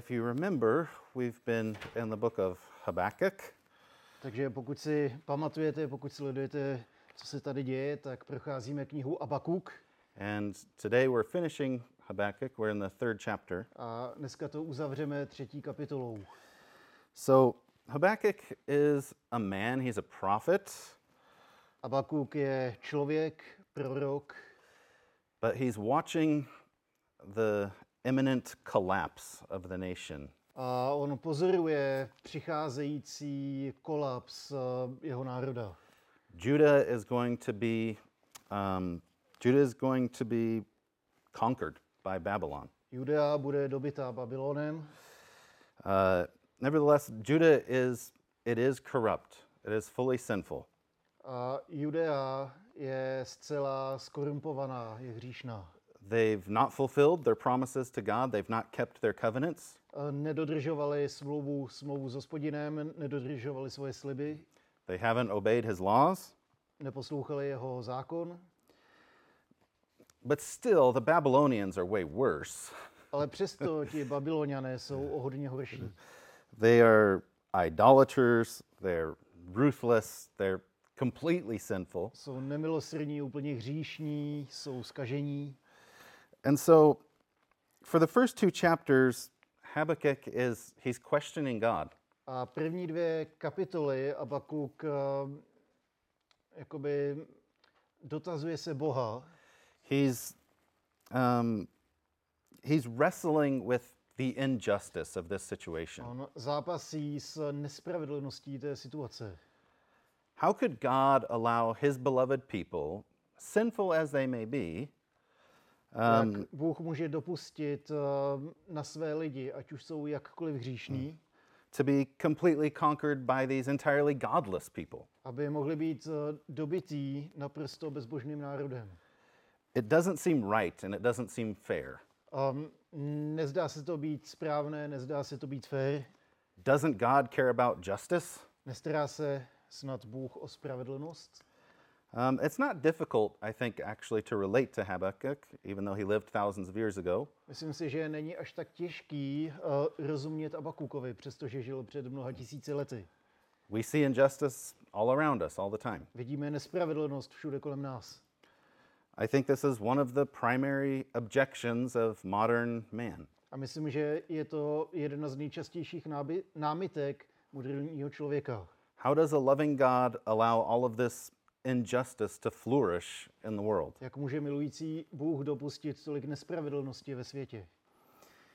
if you remember, we've been in the book of Habakkuk, Takže pokud si pamatujete, pokud sledujete, co se tady děje, tak procházíme knihu Abakuk and today we're finishing Habakkuk. We're in the third chapter. a dneska to uzavřeme třetí kapitolou. So, Habakkuk is a man, he's a prophet, Abakuk je člověk, prorok, but he's watching the imminent collapse of the nation. a on pozoruje přicházející kolaps eh, jeho národa. Judah is going to be um, Judah is going to be conquered by Babylon. Judea bude dobytá Babylonem, Uh, nevertheless, Judah is it is corrupt. It is fully sinful. a Judea je zcela skorumpovaná, je hříšná. They've not fulfilled their promises to God. They've not kept their covenants. Nedodržovali smlouvu, smlouvu s hospodinem, nedodržovali svoje sliby, They haven't obeyed his laws. neposlouchali jeho zákon, But still, the Babylonians are way worse. ale přesto ti babyloniané jsou o hodně horší. They are idolaters. They're ruthless. They're completely sinful. Jsou nemilosrdní, úplně hříšní, jsou skažení. And so, for the first two chapters, Habakkuk is he's questioning God. A první dvě kapitoly Abakuk eh, jakoby dotazuje se Boha, He's um, he's wrestling with the injustice of this situation. on zápasí s nespravedlností té situace. How could God allow His beloved people, sinful as they may be, um, Jak Bůh může dopustit eh, na své lidi, ať už jsou jakkoliv hříšní, to be completely conquered by these entirely godless people? aby mohli být eh, dobití naprosto bezbožným národem. It doesn't seem right and it doesn't seem fair. Um, nezdá se to být správné, nezdá se to být fér, Doesn't God care about justice? nestará se snad Bůh o spravedlnost. Um, it's not difficult, I think, actually, to relate to Habakkuk, even though he lived thousands of years ago. Myslím si, že není až tak těžký uh, rozumět Abakukovi, přestože žil před mnoha tisíci lety. We see injustice all around us all the time. Vidíme nespravedlnost všude kolem nás. I think this is one of the primary objections of modern man. A myslím, že je to jedna z nejčastějších náby- námitek moderního člověka. How does a loving God allow all of this injustice to flourish in the world? Jak může milující Bůh dopustit tolik nespravedlnosti ve světě?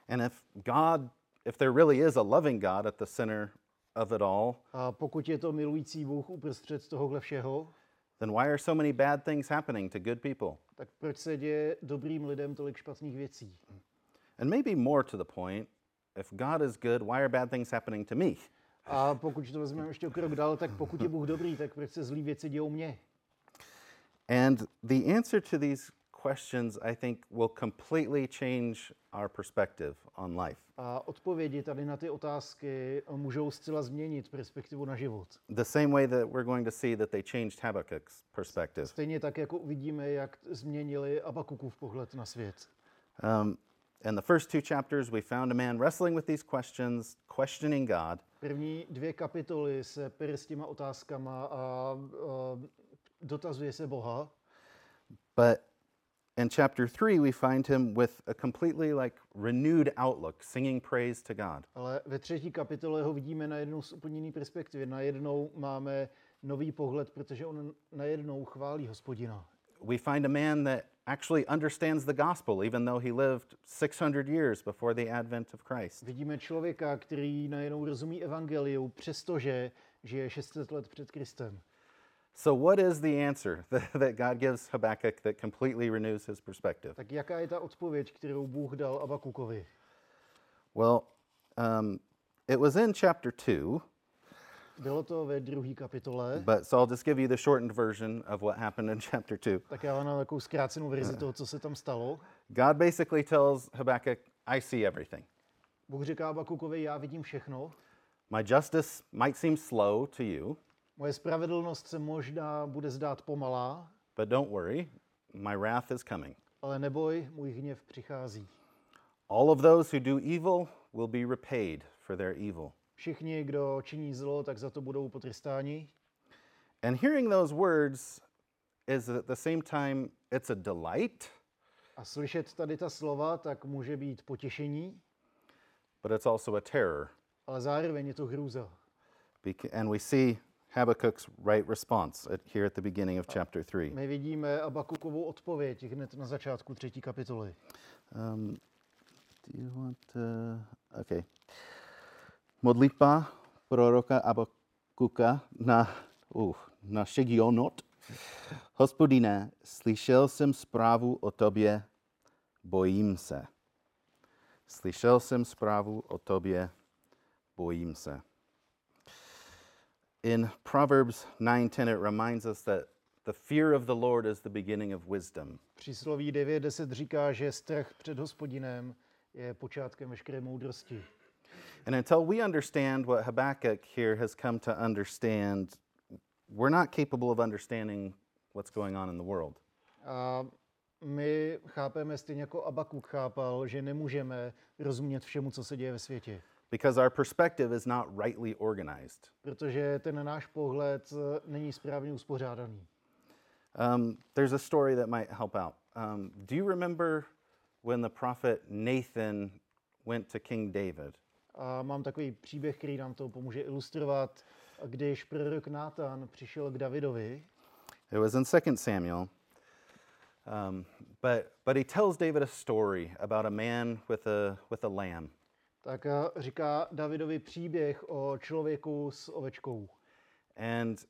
And if God, if there really is a loving God at the center of it all, A pokud je to milující Bůh uprostřed tohohle všeho, then why are so many bad things happening to good people? tak proč se děje dobrým lidem tolik špatných věcí? And maybe more to the point, if God is good, why are bad things happening to me? A pokud to vezmeme ještě o krok dál, tak pokud je Bůh dobrý, tak proč se zlý věci dějou mně? And the answer to these questions, I think, will completely change our perspective on life. A odpovědi tady na ty otázky můžou zcela změnit perspektivu na život. The same way that we're going to see that they changed Habakkuk's perspective. Stejně tak, jako uvidíme, jak změnili Abakukův pohled na svět. Um, in the first two chapters, we found a man wrestling with these questions, questioning God. První dvě kapitoly se pere s těma otázkama a, dotazuje se Boha. But in chapter three, we find him with a completely like renewed outlook, singing praise to God. Ale ve třetí kapitole ho vidíme najednou z úplně jiné perspektivy. Najednou máme nový pohled, protože on najednou chválí hospodina. We find a man that actually understands the gospel, even though he lived 600 years before the advent of Christ. Vidíme člověka, který najednou rozumí evangeliu, přestože žije 600 let před Kristem. So, what is the answer that, that God gives Habakkuk that completely renews his perspective? Tak jaká je ta odpověď, kterou Bůh dal Abakukovi? Well, um, it was in chapter 2, Bylo to ve druhé kapitole, but so I'll just give you the shortened version of what happened in chapter 2. tak já vám takovou zkrácenou verzi toho, co se tam stalo. God basically tells Habakkuk, I see everything. Bůh říká já vidím všechno, My justice might seem slow to you, moje spravedlnost se možná bude zdát pomalá, but don't worry, my wrath is coming. ale neboj, můj hněv přichází. All of those who do evil will be repaid for their evil. Všichni, kdo činí zlo, tak za to budou potrestáni. And hearing those words is at the same time, it's a delight, A slyšet tady ta slova, tak může být potěšení, but it's also a terror. ale zároveň je to hrůza. And we see Habakkuk's right response at, here at the beginning of chapter 3. My vidíme Abakukovou odpověď hned na začátku třetí kapitoly. Um, do you want to... Okay. Modlitba proroka Abakuka na, uh, na Šegionot. Hospodine, slyšel jsem zprávu o tobě, bojím se. Slyšel jsem zprávu o tobě, bojím se. In Proverbs 9:10 it reminds us that the fear of the Lord is the beginning of wisdom. Přísloví 9.10 říká, že strach před hospodinem je počátkem veškeré moudrosti. And until we understand what Habakkuk here has come to understand, we're not capable of understanding what's going on in the world. A my chápeme stejně jako Abakuk chápal, že nemůžeme rozumět všemu, co se děje ve světě. Because our perspective is not rightly organized. Protože ten náš pohled eh, není správně uspořádaný. Um, there's a story that might help out. Um, do you remember when the prophet Nathan went to King David? A mám takový příběh, který nám to pomůže ilustrovat. Když prorok Nátan přišel k Davidovi, It was in 2 Samuel. Um, but, but he tells David a story about a man with a, with a lamb. tak eh, říká Davidovi příběh o člověku s ovečkou. And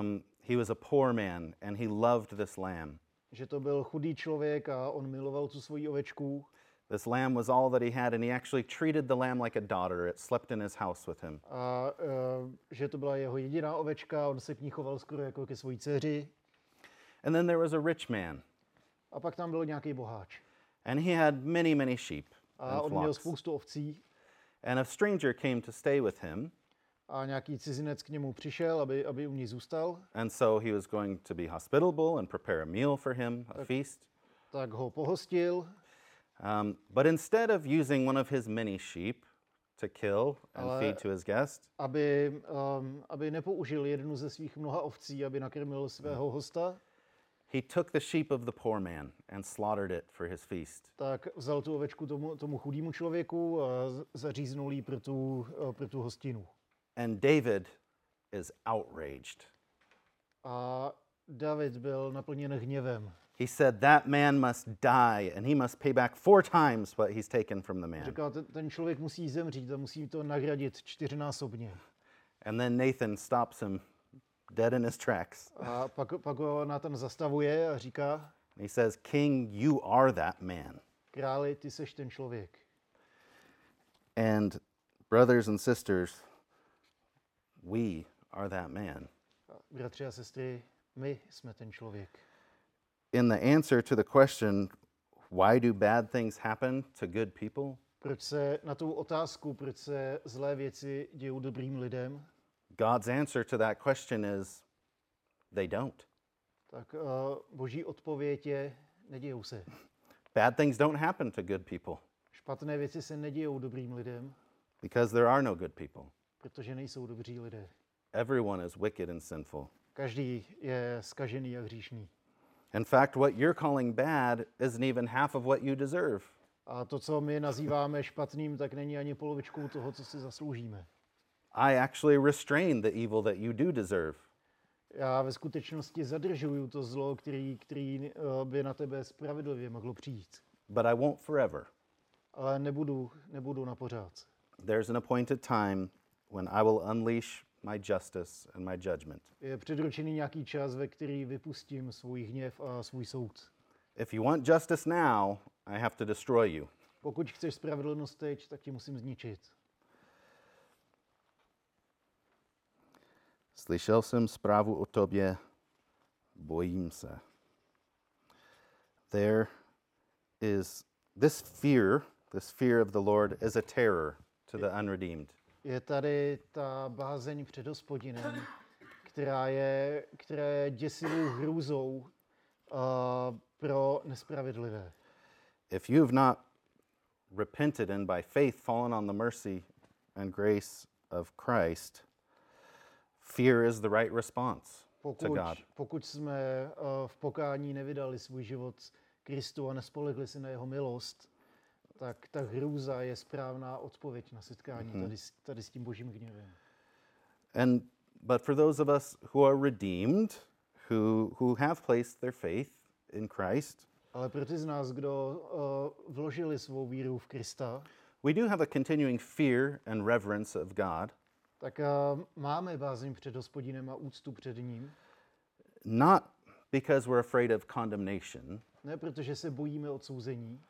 um, he was a poor man, and he loved this lamb. Že to byl chudý člověk a on miloval tu svoji ovečku. This lamb was all that he had, and he actually treated the lamb like a daughter. It slept in his house with him. A uh, že to byla jeho jediná ovečka, on se k ní choval skoro jako ke svojí dceři. And then there was a rich man, A pak tam byl nějaký boháč. and he had many, many sheep A and on měl spoustu ovcí. And a stranger came to stay with him, A nějaký cizinec k němu přišel, aby, aby u ní zůstal. and so he was going to be hospitable and prepare a meal for him, a feast. Tak ho pohostil. Um, but instead of using one of his many sheep to kill and Ale- feed to his guest, aby, um, aby nepoužil jednu ze svých mnoha ovcí, aby nakrmil svého hosta, he took the sheep of the poor man and slaughtered it for his feast. tak vzal tu ovečku tomu, tomu chudému člověku a zaříznul ji pro tu, eh, pro tu hostinu. And David is outraged. A David byl naplněn hněvem. He said, That man must die, and he must pay back four times what he's taken from the man. Říkal, ten, ten člověk musí zemřít a musí to nahradit čtyřnásobně. And then Nathan stops him dead in his tracks. A pak, pak ho Nathan zastavuje a říká, He says, King, you are that man. králi, ty seš ten člověk. And brothers and sisters, we are that man. Bratři a sestry, my jsme ten člověk. In the answer to the question, why do bad things happen to good people? Proč se na tu otázku, proč se zlé věci dějou dobrým lidem, God's answer to that question is they don't. tak uh, boží odpověď je, nedějou se. Bad things don't happen to good people Špatné věci se nedějou dobrým lidem, because there are no good people. protože nejsou dobří lidé. Everyone is wicked and sinful. Každý je skažený a hříšný. In fact, what you're calling bad isn't even half of what you deserve. A to, co my nazýváme špatným, tak není ani polovičkou toho, co si zasloužíme. I actually restrain the evil that you do deserve. Já ve skutečnosti zadržuju to zlo, který, který eh, by na tebe spravedlivě mohlo přijít. But I won't forever. Ale nebudu, nebudu na pořád. There's an appointed time when I will unleash my justice and my judgment. Eh, Je předurčený nějaký čas, ve který vypustím svůj hněv a svůj soud. If you want justice now, I have to destroy you. Pokud chceš spravedlnost teď, tak tě musím zničit. Slyšel jsem zprávu o tobě, bojím se. There is this fear, this fear of the Lord is a terror to the eh, unredeemed. Je tady ta bázeň před hospodinem, která je, která je děsivou hrůzou uh, pro nespravedlivé. If you have not repented and by faith fallen on the mercy and grace of Christ, fear is the right response to Pokud, God. pokud jsme eh, v pokání nevydali svůj život Kristu a nespolehli si na jeho milost, tak ta hrůza je správná odpověď na setkání tady, s- tady s tím božím hněvem. And but for those of us who are redeemed, who who have placed their faith in Christ, Ale pro ty z nás, kdo uh, vložili svou víru v Krista, we do have a continuing fear and reverence of God, tak uh, máme bázeň před hospodinem a úctu před ním. not because we're afraid of condemnation, Ne protože se bojíme odsouzení,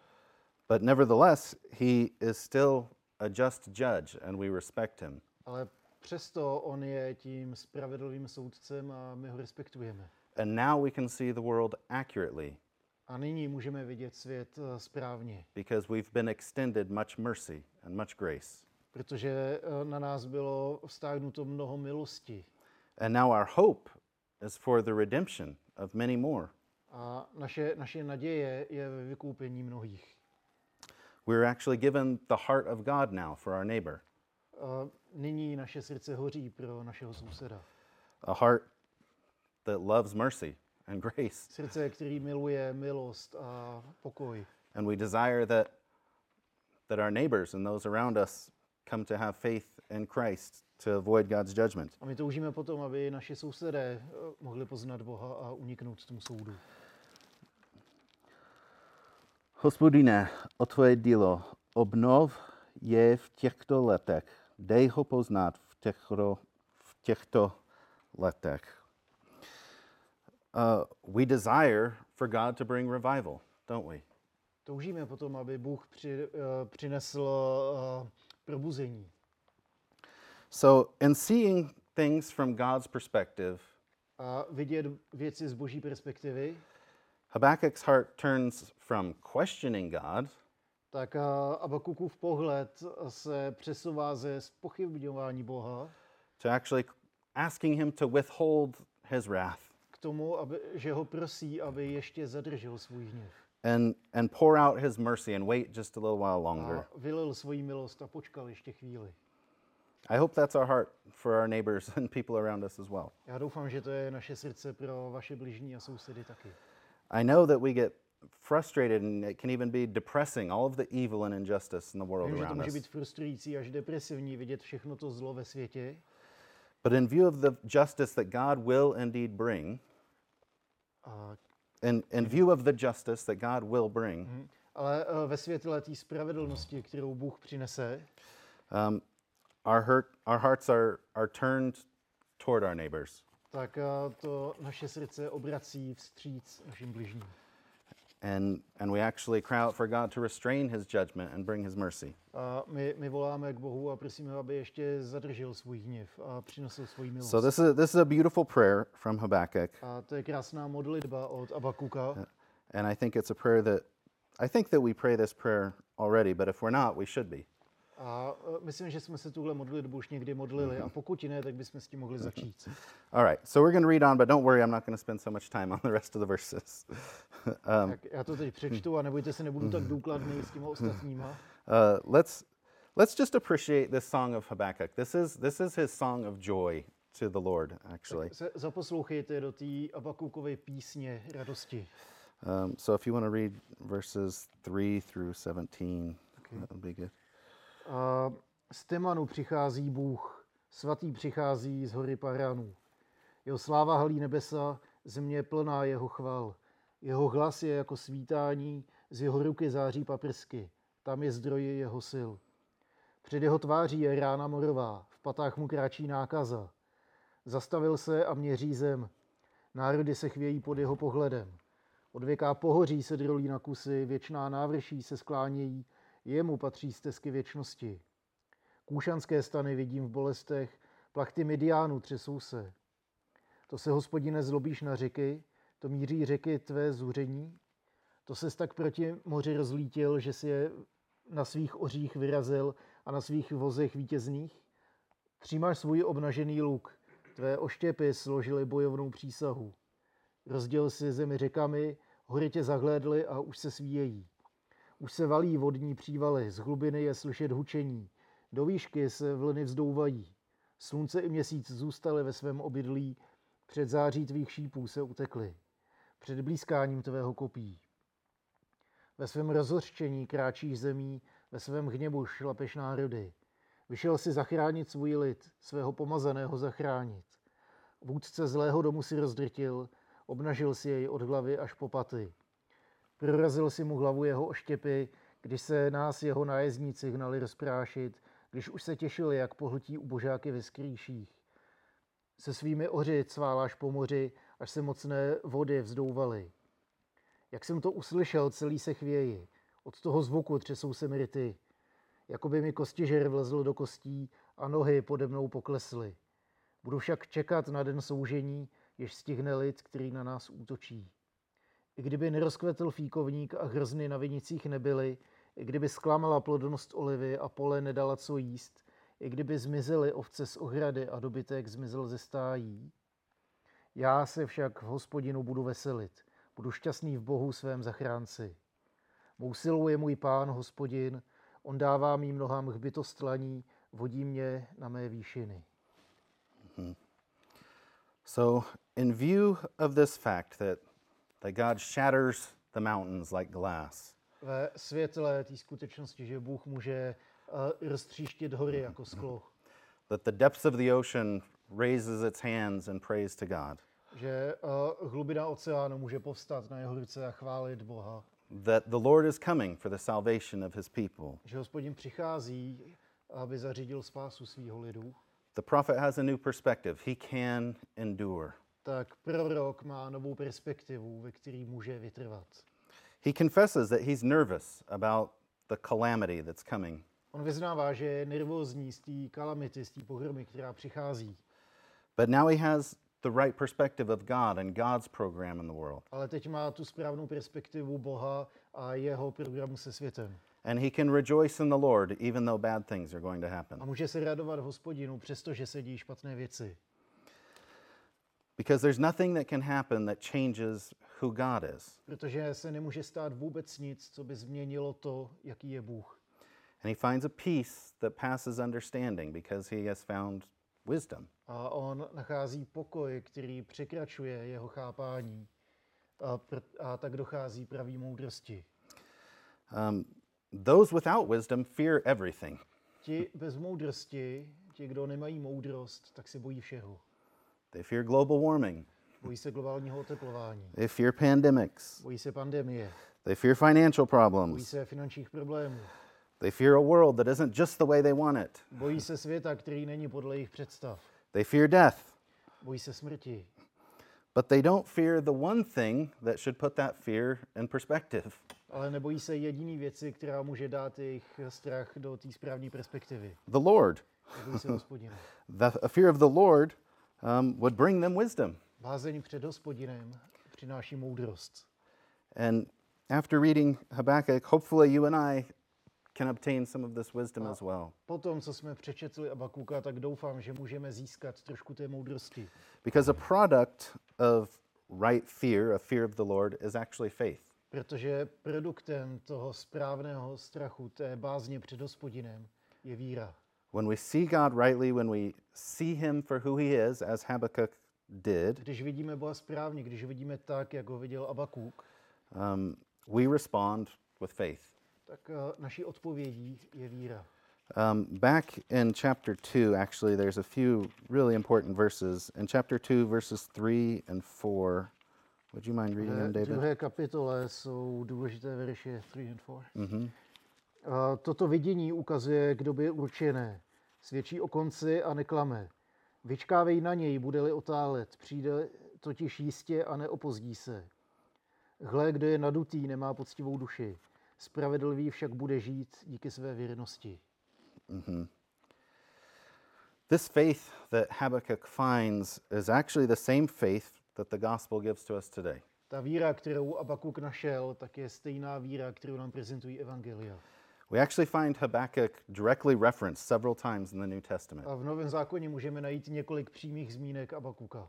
but nevertheless, he is still a just judge and we respect him. ale přesto on je tím spravedlivým soudcem a my ho respektujeme. And now we can see the world accurately A nyní můžeme vidět svět uh, správně, because we've been extended much mercy and much grace. protože uh, na nás bylo vztáhnuto mnoho milosti. And now our hope is for the redemption of many more. A naše, naše naděje je ve vykoupení mnohých. We're actually given the heart of God now for our neighbor, A nyní naše srdce hoří pro našeho souseda. a heart that loves mercy and grace. Srdce, který miluje milost a pokoj. And we desire that, that our neighbors and those around us come to have faith in Christ to avoid God's judgment. A my toužíme potom, aby naši sousedé eh, mohli poznat Boha a uniknout tomu soudu. Hospodine, o tvoje dílo, obnov je v těchto letech. Dej ho poznat v těchto, v těchto letech. Uh, we desire for God to bring revival, don't we? Toužíme potom, aby Bůh při, eh, přinesl eh, probuzení. So, in seeing things from God's perspective, A vidět věci z boží perspektivy, Habakkuk's heart turns from questioning God tak eh, Abakukův pohled se přesouvá ze spochybňování Boha to actually asking Him to withhold His wrath k tomu, aby, že ho prosí, aby ještě zadržel svůj hněv. and, and pour out His mercy and wait just a little while longer. A vylil svoji milost a počkal ještě chvíli. I hope that's our heart for our neighbors and people around us as well. Já doufám, že to je naše srdce pro vaše bližní a sousedy taky. I know that we get frustrated and it can even be depressing, all of the evil and injustice in the world Vím, že to around může us. být frustrující až depresivní vidět všechno to zlo ve světě, But in view of the justice that God will indeed bring, a, in, in view of the justice that God will bring, ale eh, ve světle té spravedlnosti, kterou Bůh přinese, um, our, hurt, our hearts are, are turned toward our neighbors. Tak eh, to naše srdce obrací vstříc našim bližním. And, and we actually cry out for God to restrain his judgment and bring his mercy. A my, my voláme k Bohu a prosíme, aby ještě zadržel svůj hněv a přinesl svoji milost. So this is, this is a beautiful prayer from Habakkuk. A to je krásná modlitba od Abakuka. And I think it's a prayer that, I think that we pray this prayer already, but if we're not, we should be. A eh, myslím, že jsme se tuhle modlitbu už někdy modlili a pokud ne, tak bychom s tím mohli začít. All right, so we're going to read on, but don't worry, I'm not going to spend so much time on the rest of the verses. um, Tak já to teď přečtu a nebojte se, nebudu tak důkladný s těma ostatníma. uh, let's, let's just appreciate this song of Habakkuk. This is, this is his song of joy to the Lord, actually. Se zaposlouchejte do té Abakukové písně radosti. Um, so if you want to read verses 3 through 17, that would be good. Z Temanu přichází Bůh, svatý přichází z hory Paranu. Jeho sláva halí nebesa, země plná jeho chval. Jeho hlas je jako svítání, z jeho ruky září paprsky. Tam je zdroj jeho sil. Před jeho tváří je rána morová, v patách mu kráčí nákaza. Zastavil se a měří zem. Národy se chvějí pod jeho pohledem. Od věká pohoří se drolí na kusy, věčná návrší se sklánějí, jemu patří stezky věčnosti. Kůšanské stany vidím v bolestech, plachty Midiánu třesou se. To se, hospodine, zlobíš na řeky, to míří řeky tvé zuření. To se tak proti moři rozlítil, že si je na svých ořích vyrazil a na svých vozech vítězných. Přijímáš svůj obnažený luk, tvé oštěpy složily bojovnou přísahu. Rozděl si zemi řekami, hory tě zahlédly a už se svíjejí. Už se valí vodní přívaly, z hlubiny je slyšet hučení. Do výšky se vlny vzdouvají. Slunce i měsíc zůstaly ve svém obydlí, před září tvých šípů se utekly. Před blízkáním tvého kopí. Ve svém rozhořčení kráčíš zemí, ve svém hněbu šlapeš národy. Vyšel si zachránit svůj lid, svého pomazaného zachránit. Vůdce zlého domu si rozdrtil, obnažil si jej od hlavy až po paty. Prorazil si mu hlavu jeho oštěpy, když se nás jeho nájezdníci hnali rozprášit, když už se těšili, jak pohltí ubožáky ve skrýších. Se svými oři cváláš po moři, až se mocné vody vzdouvaly. Jak jsem to uslyšel, celý se chvěji. Od toho zvuku třesou se mi ryty. Jakoby mi kostižer vlezl do kostí a nohy pode mnou poklesly. Budu však čekat na den soužení, jež stihne lid, který na nás útočí. Kdyby nerozkvetl fíkovník a hrzny na vinicích nebyly, kdyby zklamala plodnost olivy a pole nedala co jíst, i kdyby zmizely ovce z ohrady a dobytek zmizel ze stájí. Já se však v hospodinu budu veselit, budu šťastný v Bohu svém zachránci. Mou silou je můj pán, hospodin, on dává mým nohám hbitost tlaní, vodí mě na mé výšiny. So, in view of this fact that, that God shatters the mountains like glass, Ve světle té skutečnosti, že Bůh může uh, roztříštit hory jako sklo, that the depths of the ocean raises its hands and prays to God, že uh, hlubina oceánu může povstat na jeho ruce a chválit Boha, that the Lord is coming for the salvation of his people. že hospodin přichází, aby zařídil spásu svého lidu, The prophet has a new perspective. He can endure. Tak prorok má novou perspektivu, ve který může vytrvat. He confesses that he's nervous about the calamity that's coming. On vyznává, že je nervózní z té kalamity, z té pohromy, která přichází. But now he has the right perspective of God and God's program in the world. Ale teď má tu správnou perspektivu Boha a jeho programu se světem. And he can rejoice in the Lord even though bad things are going to happen. A může se radovat hospodinu, přestože se dějí špatné věci. Because there's nothing that can happen that changes who God is. Protože se nemůže stát vůbec nic, co by změnilo to, jaký je Bůh. And he finds a peace that passes understanding because he has found wisdom. A on nachází pokoj, který překračuje jeho chápání. A, pr- a tak dochází pravý moudrosti. Um, those without wisdom fear everything. Ti bez moudrosti, ti, kdo nemají moudrost, tak se bojí všeho. They fear global warming. Bojí se globálního oteplování, They fear pandemics. bojí se pandemie, They fear financial bojí problems. se finančních problémů, They fear a world that isn't just the way they want it. bojí se světa, který není podle jejich představ, They fear death. bojí se smrti, But they don't fear the one thing that should put that fear in perspective. ale nebojí se jediný věci, která může dát jejich strach do té správné perspektivy. The Lord. Bojí se hospodina. The, a fear of the Lord um, would bring them wisdom. Bázeň před hospodinem přináší moudrost. And after reading Habakkuk, hopefully you and I can obtain some of this wisdom as well. Po tom, co jsme přečetli Abakuka, tak doufám, že můžeme získat trošku té moudrosti. Because a product of right fear, a fear of the Lord, is actually faith. Protože produktem toho správného strachu, té bázně před hospodinem, je víra. When we see God rightly, when we see Him for who He is, as Habakkuk did, Když vidíme Boha správně, když vidíme tak, jak ho viděl Abakuk, um, we respond with faith. tak eh, naší odpovědí je víra. Um, back in chapter 2, actually, there's a few really important verses. In chapter 2, verses 3 and 4, would you mind reading them, David? druhé kapitole jsou důležité verše 3 and 4. A Toto vidění ukazuje k době určené. Svědčí o konci a neklame. Vyčkávej na něj, bude-li otálet. Přijde totiž jistě a neopozdí se. Hle, kdo je nadutý, nemá poctivou duši. Spravedlivý však bude žít díky své věrnosti. This faith that Habakkuk finds is actually the same faith that the gospel gives to us today. Ta víra, kterou Abakuk našel, tak je stejná víra, kterou nám prezentují evangelia. We actually find Habakkuk directly referenced several times in the New Testament. A v Novém zákoně můžeme najít několik přímých zmínek Abakuka.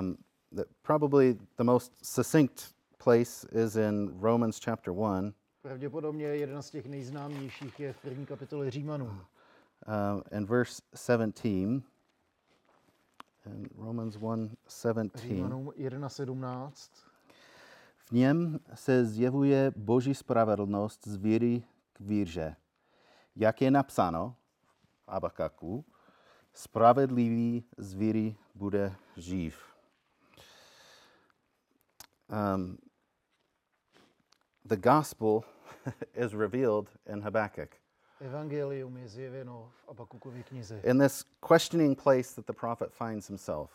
Um, the, probably the most succinct place is in Romans chapter 1. Pravděpodobně jedna z těch nejznámějších je v první kapitole Římanů. Um, and verse 17, in Romans 1 17. Římanům 1.17. V něm se zjevuje Boží spravedlnost z víry k víře. Jak je napsáno v Abakaku, spravedlivý z víry bude živ. Um, the gospel is revealed in Habakkuk. Evangelium je zjeveno v Abakukově knize. In this questioning place that the prophet finds himself.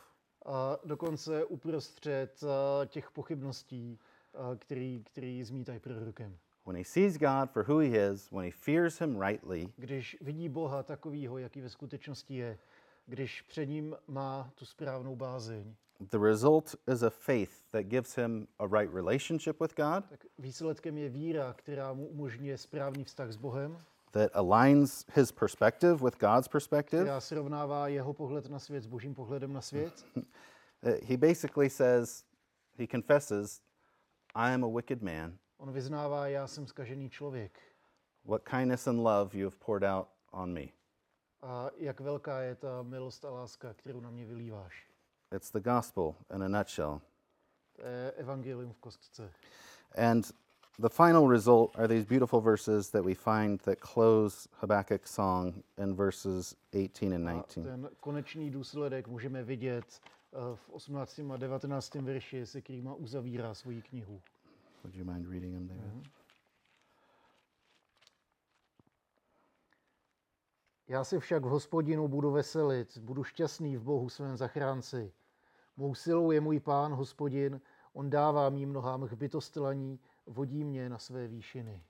A dokonce uprostřed eh, těch pochybností, eh, který, který zmítají prorokem. When he sees God for who he is, when he fears him rightly, Když vidí Boha takovýho, jaký ve skutečnosti je, když před ním má tu správnou bázeň, the result is a faith that gives him a right relationship with God, tak výsledkem je víra, která mu umožňuje správný vztah s Bohem, that aligns his perspective with God's perspective. která srovnává jeho pohled na svět s božím pohledem na svět. Uh, He basically says, he confesses, I am a wicked man. On vyznává, já jsem skažený člověk. What kindness and love you have poured out on me. A jak velká je ta milost a láska, kterou na mě vylíváš. It's the gospel in a nutshell. To je evangelium v kostce. And the final result are these beautiful verses that we find that close Habakkuk's song in verses 18 and A 19. ten konečný důsledek můžeme vidět eh, v 18. a 19. verši, se kterýma uzavírá svoji knihu. Would you mind reading them, David? Já se však v hospodinu budu veselit, budu šťastný v Bohu svém zachránci. Mou silou je můj pán, hospodin, on dává mým nohám hbitostlaní, vodí mě na své výšiny.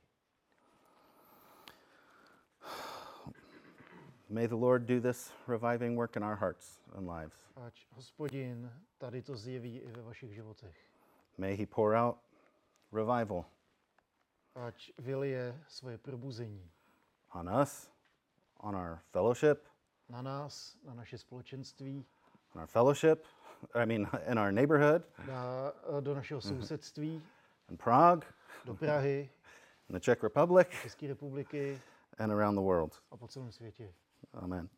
May the Lord do this reviving work in our hearts and lives. Ať hospodin tady to zjeví i ve vašich životech. May he pour out revival. Ať vylije svoje probuzení. On us, on our fellowship, na nás, na naše společenství, on our fellowship, I mean, in our neighborhood, na, do našeho sousedství, in Prague, do Prahy, in the Czech Republic, České republiky. And around the world. a po celém světě. Amen.